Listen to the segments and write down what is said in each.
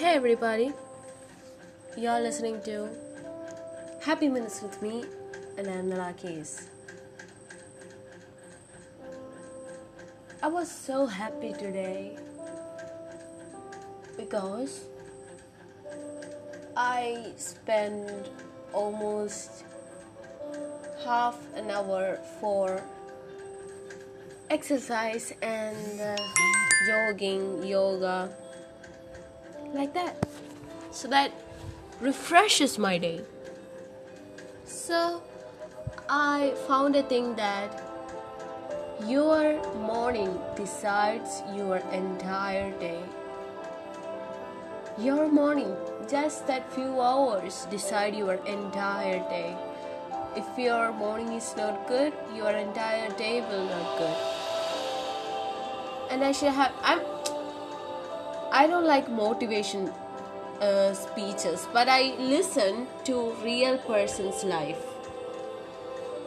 Hey everybody, you're listening to Happy Minutes with me, and I'm Nala Case. I was so happy today because I spent almost half an hour for exercise and uh, jogging, yoga, like that. So that refreshes my day. So I found a thing that your morning decides your entire day. Your morning, just that few hours, decide your entire day. If your morning is not good, your entire day will not good. And I should have. I'm. I don't like motivation uh, speeches, but I listen to real person's life.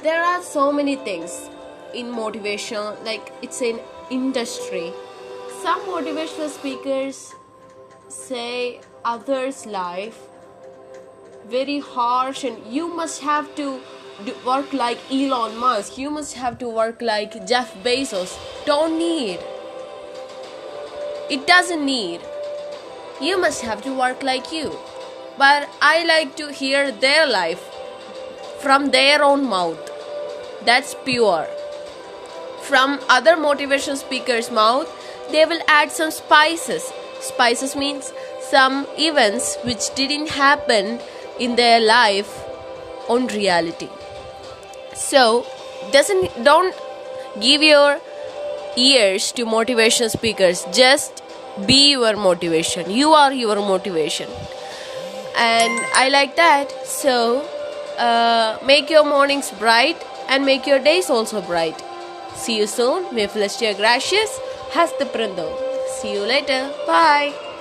There are so many things in motivation, like it's an industry. Some motivational speakers say others' life very harsh, and you must have to work like Elon Musk. You must have to work like Jeff Bezos. Don't need. It doesn't need. You must have to work like you. But I like to hear their life from their own mouth. That's pure. From other motivation speakers' mouth, they will add some spices. Spices means some events which didn't happen in their life on reality. So, doesn't don't give your ears to motivation speakers. Just be your motivation. You are your motivation. And I like that. So, uh, make your mornings bright and make your days also bright. See you soon. May Celestia Gracious has the. See you later. Bye.